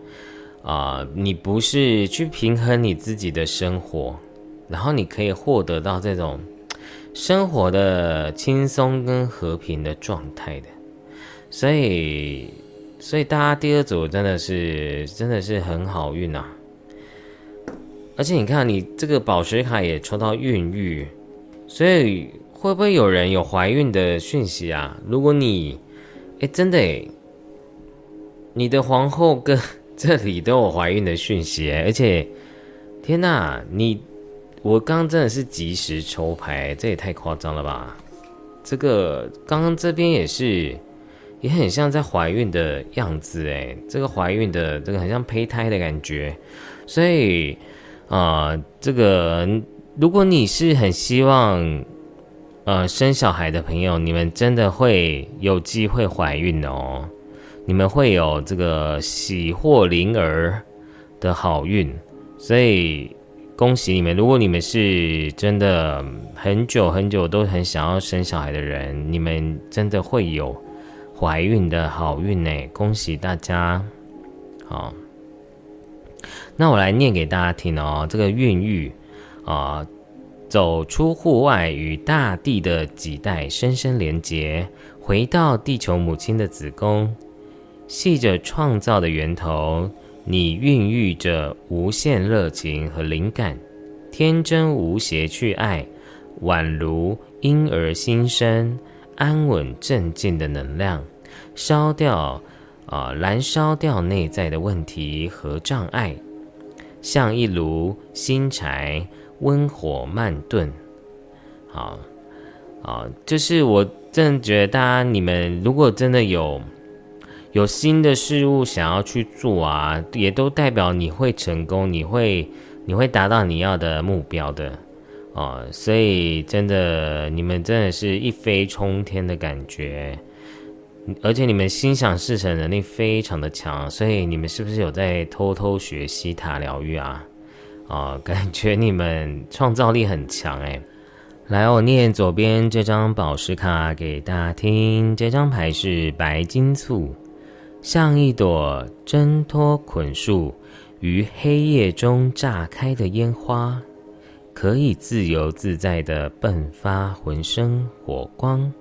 啊，你不是去平衡你自己的生活，然后你可以获得到这种生活的轻松跟和平的状态的，所以。所以大家第二组真的是真的是很好运呐，而且你看你这个宝石卡也抽到孕育，所以会不会有人有怀孕的讯息啊？如果你哎真的哎，你的皇后跟这里都有怀孕的讯息哎，而且天呐，你我刚真的是及时抽牌，这也太夸张了吧？这个刚刚这边也是。也很像在怀孕的样子诶，这个怀孕的这个很像胚胎的感觉，所以啊，这个如果你是很希望呃生小孩的朋友，你们真的会有机会怀孕哦，你们会有这个喜获麟儿的好运，所以恭喜你们！如果你们是真的很久很久都很想要生小孩的人，你们真的会有。怀孕的好运呢，恭喜大家！好，那我来念给大家听哦。这个孕育啊，走出户外，与大地的几代深深连结，回到地球母亲的子宫，系着创造的源头。你孕育着无限热情和灵感，天真无邪去爱，宛如婴儿新生。安稳镇静的能量，烧掉啊，燃烧掉内在的问题和障碍，像一炉新柴，温火慢炖。好，啊，就是我真的觉得，大家你们如果真的有有新的事物想要去做啊，也都代表你会成功，你会你会达到你要的目标的。哦，所以真的，你们真的是一飞冲天的感觉。而且你们心想事成能力非常的强，所以你们是不是有在偷偷学西塔疗愈啊？啊，感觉你们创造力很强哎。来，我念左边这张宝石卡给大家听。这张牌是白金簇，像一朵挣脱捆束于黑夜中炸开的烟花，可以自由自在的迸发浑身火光，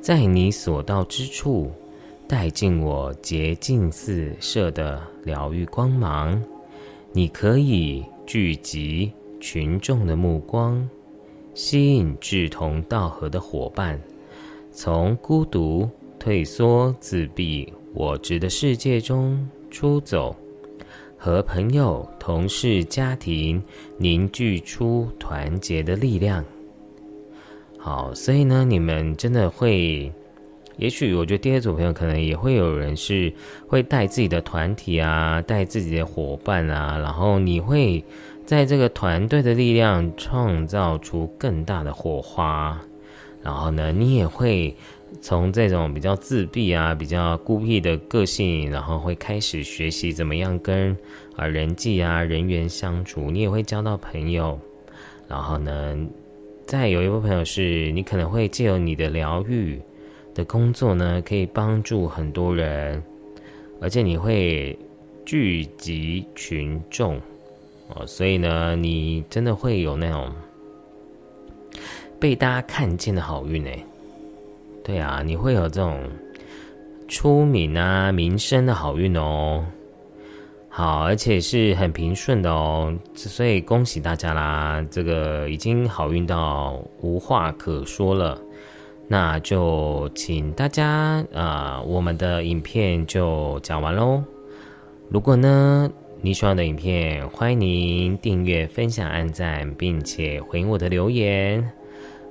在你所到之处带进我洁净四射的疗愈光芒。你可以聚集群众的目光。吸引志同道合的伙伴，从孤独、退缩、自闭、我执的世界中出走，和朋友、同事、家庭凝聚出团结的力量。好，所以呢，你们真的会，也许我觉得第二组朋友可能也会有人是会带自己的团体啊，带自己的伙伴啊，然后你会。在这个团队的力量创造出更大的火花，然后呢，你也会从这种比较自闭啊、比较孤僻的个性，然后会开始学习怎么样跟啊人际啊人员相处，你也会交到朋友，然后呢，再有一部分朋友是你可能会借由你的疗愈的工作呢，可以帮助很多人，而且你会聚集群众。哦，所以呢，你真的会有那种被大家看见的好运哎，对啊，你会有这种出名啊、名声的好运哦。好，而且是很平顺的哦，所以恭喜大家啦，这个已经好运到无话可说了。那就请大家啊，我们的影片就讲完喽。如果呢？你喜欢的影片，欢迎您订阅、分享、按赞，并且回应我的留言。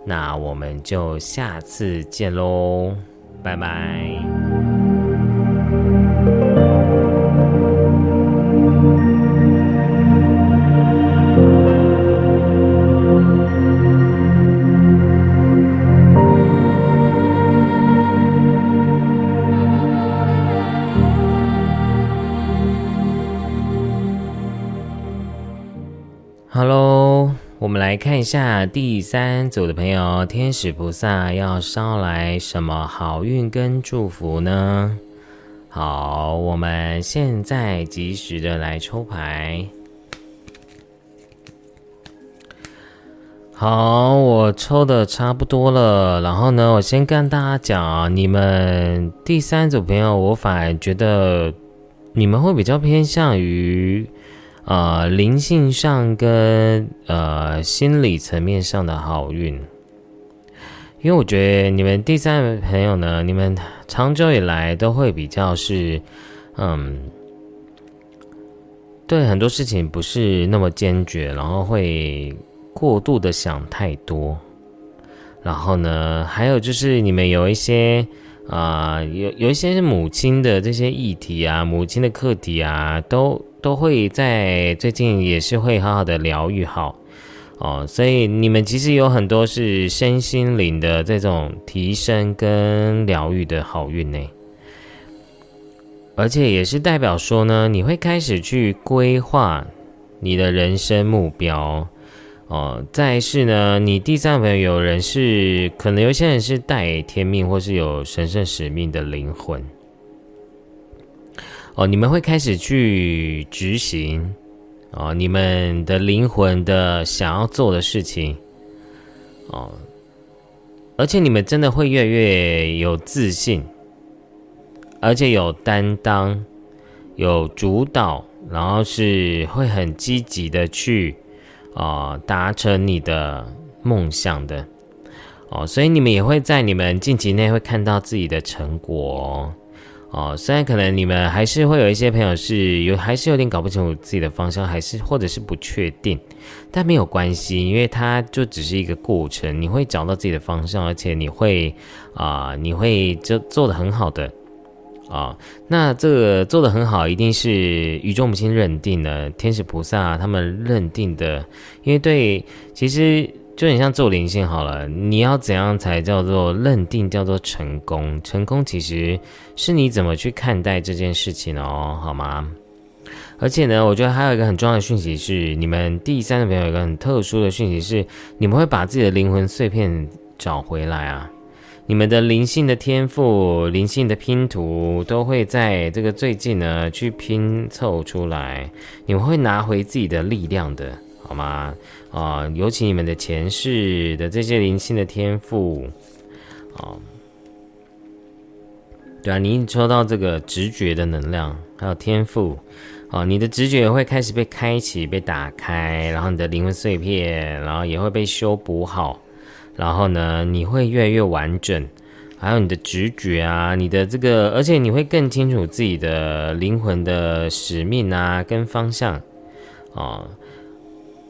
那我们就下次见喽，拜拜。来看一下第三组的朋友，天使菩萨要捎来什么好运跟祝福呢？好，我们现在及时的来抽牌。好，我抽的差不多了，然后呢，我先跟大家讲，你们第三组朋友，我反而觉得你们会比较偏向于。呃，灵性上跟呃心理层面上的好运，因为我觉得你们第三位朋友呢，你们长久以来都会比较是，嗯，对很多事情不是那么坚决，然后会过度的想太多，然后呢，还有就是你们有一些啊，有有一些母亲的这些议题啊，母亲的课题啊，都。都会在最近也是会好好的疗愈好哦，所以你们其实有很多是身心灵的这种提升跟疗愈的好运呢，而且也是代表说呢，你会开始去规划你的人生目标哦。再是呢，你第三朋友有人是可能有些人是带天命或是有神圣使命的灵魂。哦，你们会开始去执行哦，你们的灵魂的想要做的事情哦，而且你们真的会越来越有自信，而且有担当、有主导，然后是会很积极的去啊达成你的梦想的哦，所以你们也会在你们近期内会看到自己的成果。哦，虽然可能你们还是会有一些朋友是有，还是有点搞不清楚自己的方向，还是或者是不确定，但没有关系，因为它就只是一个过程，你会找到自己的方向，而且你会啊，你会就做的很好的啊。那这个做的很好，一定是宇宙母亲认定的，天使菩萨他们认定的，因为对，其实就很像做灵性好了，你要怎样才叫做认定叫做成功？成功其实是你怎么去看待这件事情哦，好吗？而且呢，我觉得还有一个很重要的讯息是，你们第三的朋友有一个很特殊的讯息是，你们会把自己的灵魂碎片找回来啊！你们的灵性的天赋、灵性的拼图都会在这个最近呢去拼凑出来，你们会拿回自己的力量的，好吗？啊，尤其你们的前世的这些灵性的天赋，啊，对啊，你抽到这个直觉的能量，还有天赋。哦，你的直觉会开始被开启、被打开，然后你的灵魂碎片，然后也会被修补好，然后呢，你会越来越完整。还有你的直觉啊，你的这个，而且你会更清楚自己的灵魂的使命啊，跟方向啊。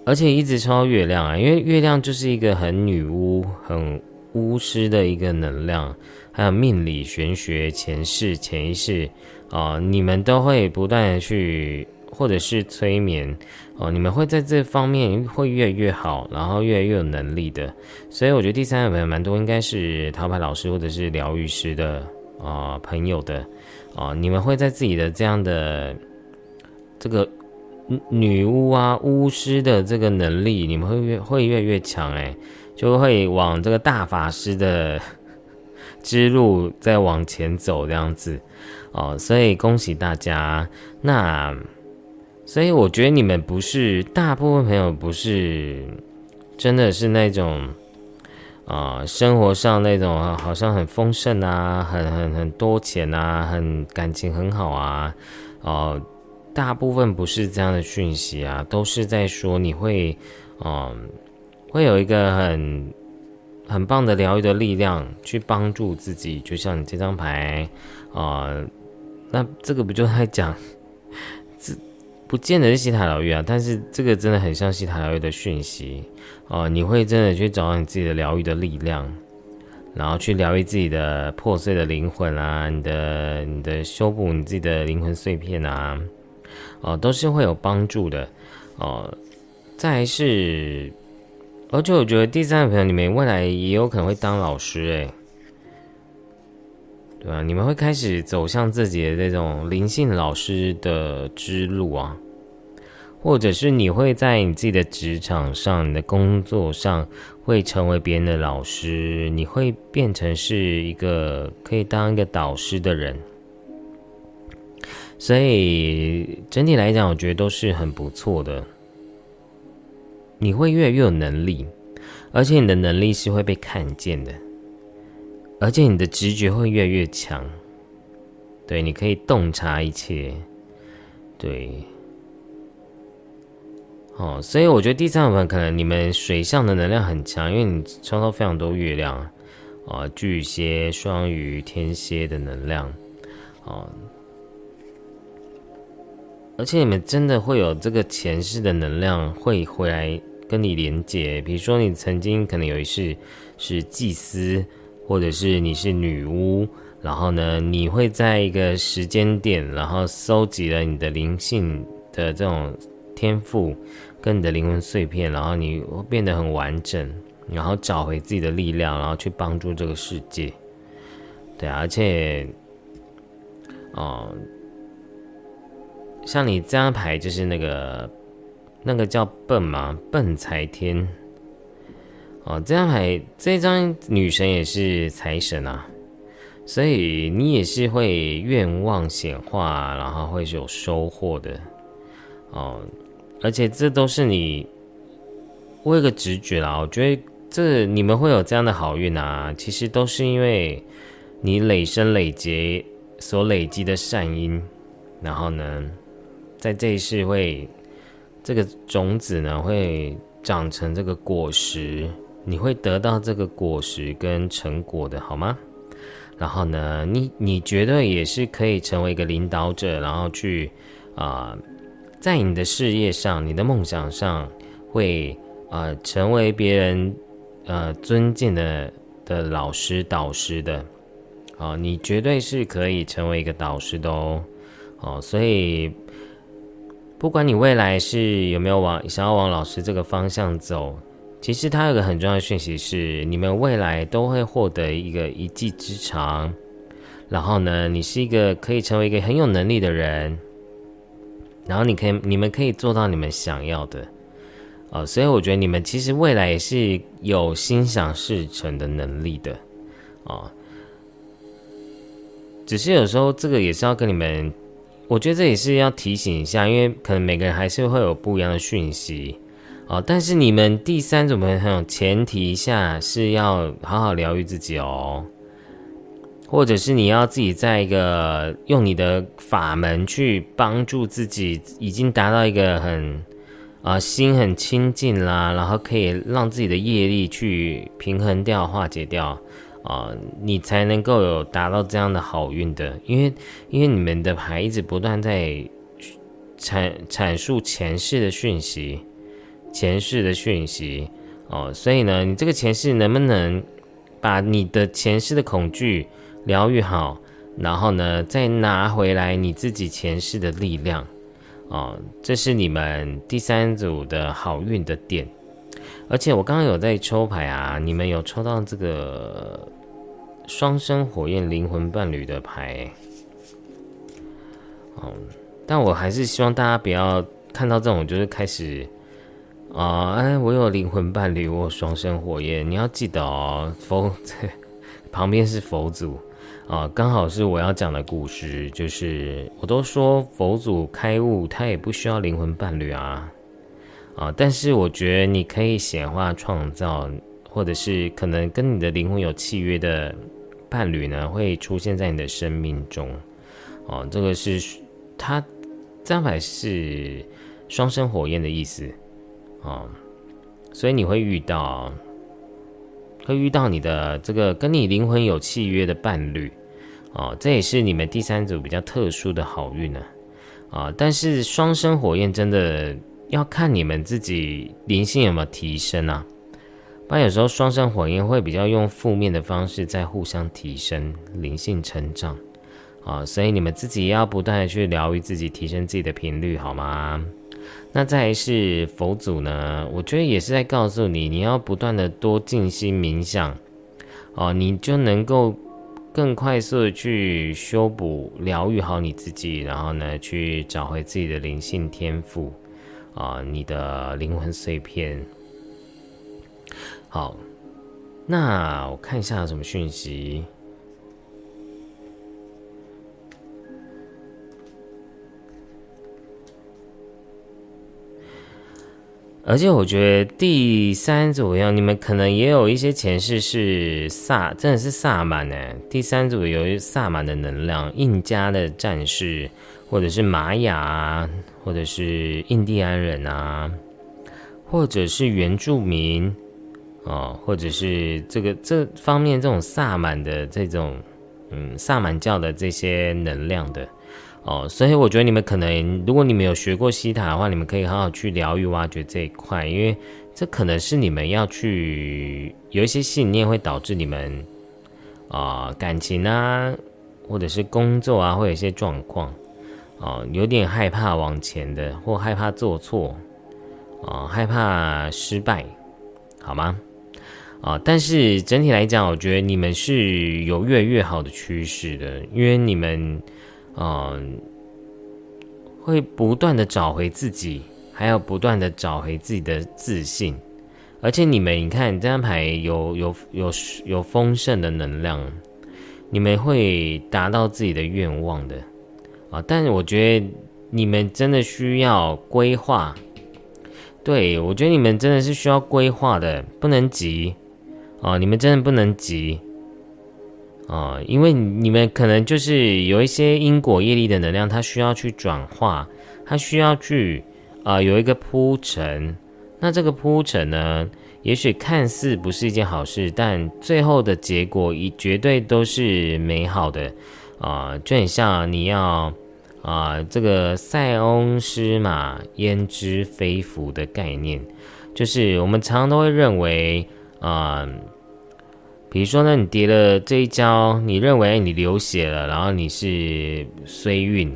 而且一直抽月亮啊，因为月亮就是一个很女巫、很巫师的一个能量，还有命理、玄学、前世、潜意识。啊，你们都会不断的去，或者是催眠，哦，你们会在这方面会越来越好，然后越来越有能力的。所以我觉得第三个朋友蛮多，应该是桃牌老师或者是疗愈师的啊朋友的，啊，你们会在自己的这样的这个女巫啊巫师的这个能力，你们会越会越越强，哎，就会往这个大法师的 之路再往前走这样子。哦，所以恭喜大家。那，所以我觉得你们不是大部分朋友不是真的是那种啊，生活上那种好像很丰盛啊，很很很多钱啊，很感情很好啊。哦，大部分不是这样的讯息啊，都是在说你会，嗯，会有一个很很棒的疗愈的力量去帮助自己，就像你这张牌啊。那这个不就在讲，这不见得是西塔疗愈啊，但是这个真的很像西塔疗愈的讯息哦。你会真的去找到你自己的疗愈的力量，然后去疗愈自己的破碎的灵魂啊，你的你的修补你自己的灵魂碎片啊，哦，都是会有帮助的哦。再是，而且我觉得第三个朋友，你们未来也有可能会当老师诶。对吧？你们会开始走向自己的这种灵性老师的之路啊，或者是你会在你自己的职场上、你的工作上会成为别人的老师，你会变成是一个可以当一个导师的人。所以整体来讲，我觉得都是很不错的。你会越来越有能力，而且你的能力是会被看见的。而且你的直觉会越来越强，对，你可以洞察一切，对，哦，所以我觉得第三部分可能你们水象的能量很强，因为你抽到非常多月亮啊，巨蟹、双鱼、天蝎的能量，哦，而且你们真的会有这个前世的能量会回来跟你连接，比如说你曾经可能有一世是祭司。或者是你是女巫，然后呢，你会在一个时间点，然后收集了你的灵性的这种天赋，跟你的灵魂碎片，然后你会变得很完整，然后找回自己的力量，然后去帮助这个世界。对，而且，哦，像你这张牌就是那个那个叫笨吗？笨财天。哦，这张牌这张女神也是财神啊，所以你也是会愿望显化，然后会有收获的哦。而且这都是你，我有个直觉啦，我觉得这你们会有这样的好运啊，其实都是因为你累生累劫所累积的善因，然后呢，在这一世会这个种子呢会长成这个果实。你会得到这个果实跟成果的，好吗？然后呢，你你觉得也是可以成为一个领导者，然后去啊，在你的事业上、你的梦想上，会啊成为别人呃尊敬的的老师、导师的，啊，你绝对是可以成为一个导师的哦，哦，所以不管你未来是有没有往想要往老师这个方向走。其实它有个很重要的讯息是，你们未来都会获得一个一技之长，然后呢，你是一个可以成为一个很有能力的人，然后你可以你们可以做到你们想要的，啊，所以我觉得你们其实未来也是有心想事成的能力的，啊，只是有时候这个也是要跟你们，我觉得这也是要提醒一下，因为可能每个人还是会有不一样的讯息。哦，但是你们第三种朋友前提下是要好好疗愈自己哦，或者是你要自己在一个用你的法门去帮助自己，已经达到一个很啊心很清净啦，然后可以让自己的业力去平衡掉、化解掉啊，你才能够有达到这样的好运的。因为因为你们的牌一直不断在阐阐述前世的讯息。前世的讯息哦，所以呢，你这个前世能不能把你的前世的恐惧疗愈好，然后呢，再拿回来你自己前世的力量哦，这是你们第三组的好运的点。而且我刚刚有在抽牌啊，你们有抽到这个双生火焰灵魂伴侣的牌哦，但我还是希望大家不要看到这种就是开始。啊，哎，我有灵魂伴侣，我有双生火焰，你要记得哦。佛 旁边是佛祖啊，刚好是我要讲的故事，就是我都说佛祖开悟，他也不需要灵魂伴侣啊啊，但是我觉得你可以显化创造，或者是可能跟你的灵魂有契约的伴侣呢，会出现在你的生命中哦。这个是他这张牌是双生火焰的意思。哦，所以你会遇到，会遇到你的这个跟你灵魂有契约的伴侣，哦，这也是你们第三组比较特殊的好运呢，啊，但是双生火焰真的要看你们自己灵性有没有提升啊，那有时候双生火焰会比较用负面的方式在互相提升灵性成长，啊，所以你们自己要不断的去疗愈自己，提升自己的频率，好吗？那再是佛祖呢？我觉得也是在告诉你，你要不断的多静心冥想，哦，你就能够更快速的去修补、疗愈好你自己，然后呢，去找回自己的灵性天赋，啊，你的灵魂碎片。好，那我看一下有什么讯息。而且我觉得第三组要，你们可能也有一些前世是萨，真的是萨满呢。第三组有萨满的能量，印加的战士，或者是玛雅，或者是印第安人啊，或者是原住民哦，或者是这个这方面这种萨满的这种，嗯，萨满教的这些能量的。哦，所以我觉得你们可能，如果你们有学过西塔的话，你们可以好好去疗愈、挖掘这一块，因为这可能是你们要去有一些信念会导致你们啊感情啊，或者是工作啊，会有一些状况啊，有点害怕往前的，或害怕做错啊，害怕失败，好吗？啊，但是整体来讲，我觉得你们是有越来越好的趋势的，因为你们。嗯，会不断的找回自己，还要不断的找回自己的自信，而且你们，你看这张牌有有有有丰盛的能量，你们会达到自己的愿望的啊！但我觉得你们真的需要规划，对我觉得你们真的是需要规划的，不能急啊！你们真的不能急。啊，因为你们可能就是有一些因果业力的能量，它需要去转化，它需要去啊有一个铺陈。那这个铺陈呢，也许看似不是一件好事，但最后的结果一绝对都是美好的啊，就很像你要啊这个塞翁失马焉知非福的概念，就是我们常常都会认为啊。比如说呢，你跌了这一跤，你认为你流血了，然后你是衰运，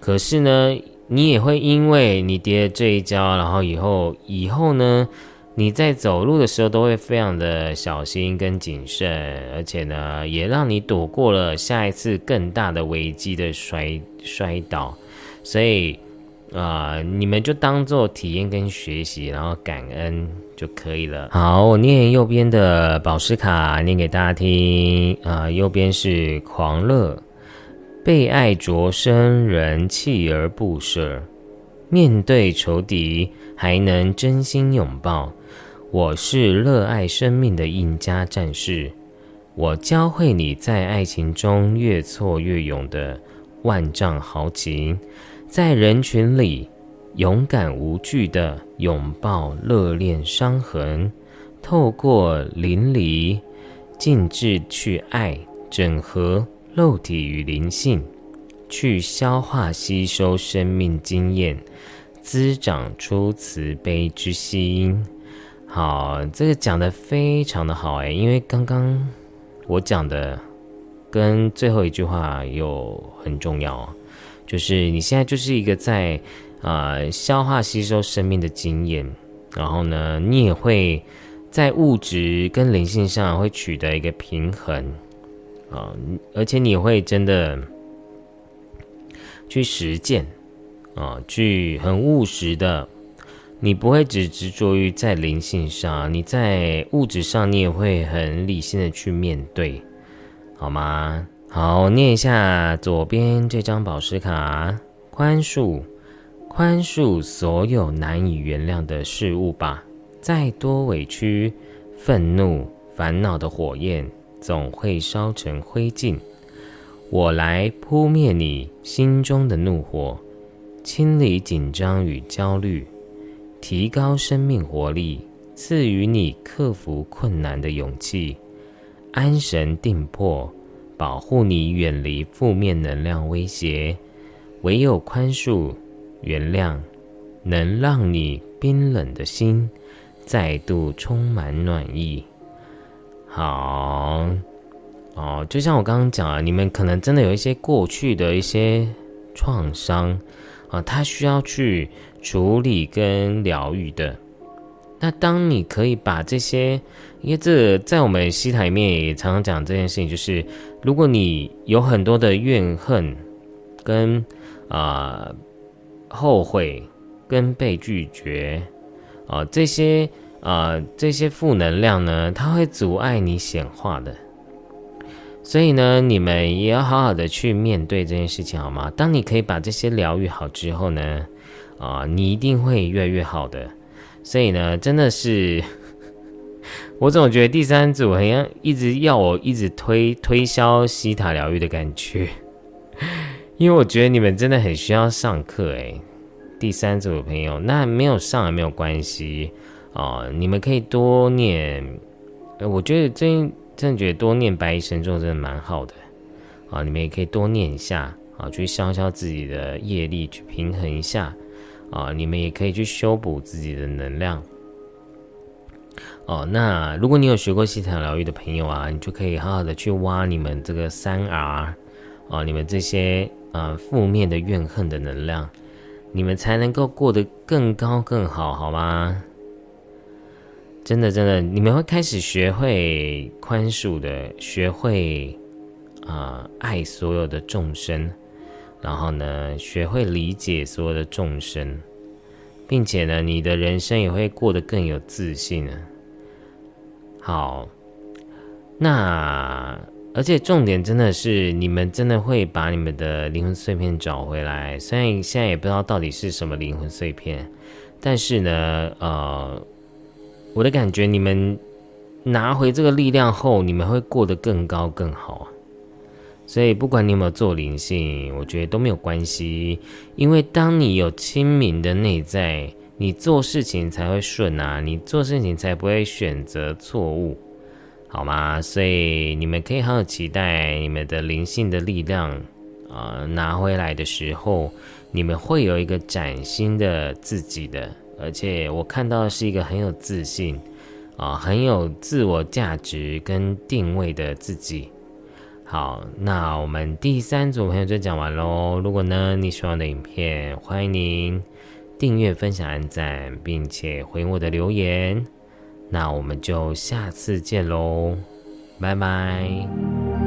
可是呢，你也会因为你跌了这一跤，然后以后以后呢，你在走路的时候都会非常的小心跟谨慎，而且呢，也让你躲过了下一次更大的危机的摔摔倒。所以，啊，你们就当做体验跟学习，然后感恩就可以了。好，我念右边的宝石卡，念给大家听。啊，右边是狂热，被爱着生人，锲而不舍，面对仇敌还能真心拥抱。我是热爱生命的印加战士，我教会你在爱情中越挫越勇的万丈豪情。在人群里，勇敢无惧的拥抱热恋伤痕，透过淋漓尽致去爱，整合肉体与灵性，去消化吸收生命经验，滋长出慈悲之心。好，这个讲的非常的好哎，因为刚刚我讲的跟最后一句话又很重要。就是你现在就是一个在啊消化吸收生命的经验，然后呢，你也会在物质跟灵性上会取得一个平衡啊，而且你会真的去实践啊，去很务实的，你不会只执着于在灵性上，你在物质上你也会很理性的去面对，好吗？好，念一下左边这张宝石卡：宽恕，宽恕所有难以原谅的事物吧。再多委屈、愤怒、烦恼的火焰，总会烧成灰烬。我来扑灭你心中的怒火，清理紧张与焦虑，提高生命活力，赐予你克服困难的勇气，安神定魄。保护你远离负面能量威胁，唯有宽恕、原谅，能让你冰冷的心再度充满暖意。好，哦，就像我刚刚讲啊，你们可能真的有一些过去的一些创伤啊，它需要去处理跟疗愈的。那当你可以把这些，因为这在我们西台里面也常常讲这件事情，就是如果你有很多的怨恨、跟啊后悔、跟被拒绝啊这些啊这些负能量呢，它会阻碍你显化的。所以呢，你们也要好好的去面对这件事情，好吗？当你可以把这些疗愈好之后呢，啊，你一定会越来越好的。所以呢，真的是，我总觉得第三组好像一直要我一直推推销西塔疗愈的感觉，因为我觉得你们真的很需要上课诶。第三组的朋友，那没有上也没有关系啊，你们可以多念。我觉得最近真的觉得多念白衣神咒真的蛮好的啊，你们也可以多念一下啊，去消消自己的业力，去平衡一下。啊，你们也可以去修补自己的能量。哦，那如果你有学过西塔疗愈的朋友啊，你就可以好好的去挖你们这个三 R，啊，你们这些呃负面的怨恨的能量，你们才能够过得更高更好，好吗？真的真的，你们会开始学会宽恕的，学会啊爱所有的众生。然后呢，学会理解所有的众生，并且呢，你的人生也会过得更有自信呢。好，那而且重点真的是，你们真的会把你们的灵魂碎片找回来。虽然现在也不知道到底是什么灵魂碎片，但是呢，呃，我的感觉，你们拿回这个力量后，你们会过得更高更好。所以，不管你有没有做灵性，我觉得都没有关系，因为当你有清明的内在，你做事情才会顺啊，你做事情才不会选择错误，好吗？所以你们可以好好期待你们的灵性的力量啊拿回来的时候，你们会有一个崭新的自己的，而且我看到的是一个很有自信啊，很有自我价值跟定位的自己。好，那我们第三组朋友就讲完喽。如果呢你喜欢的影片，欢迎您订阅分享按赞并且回我的留言。那我们就下次见喽拜拜。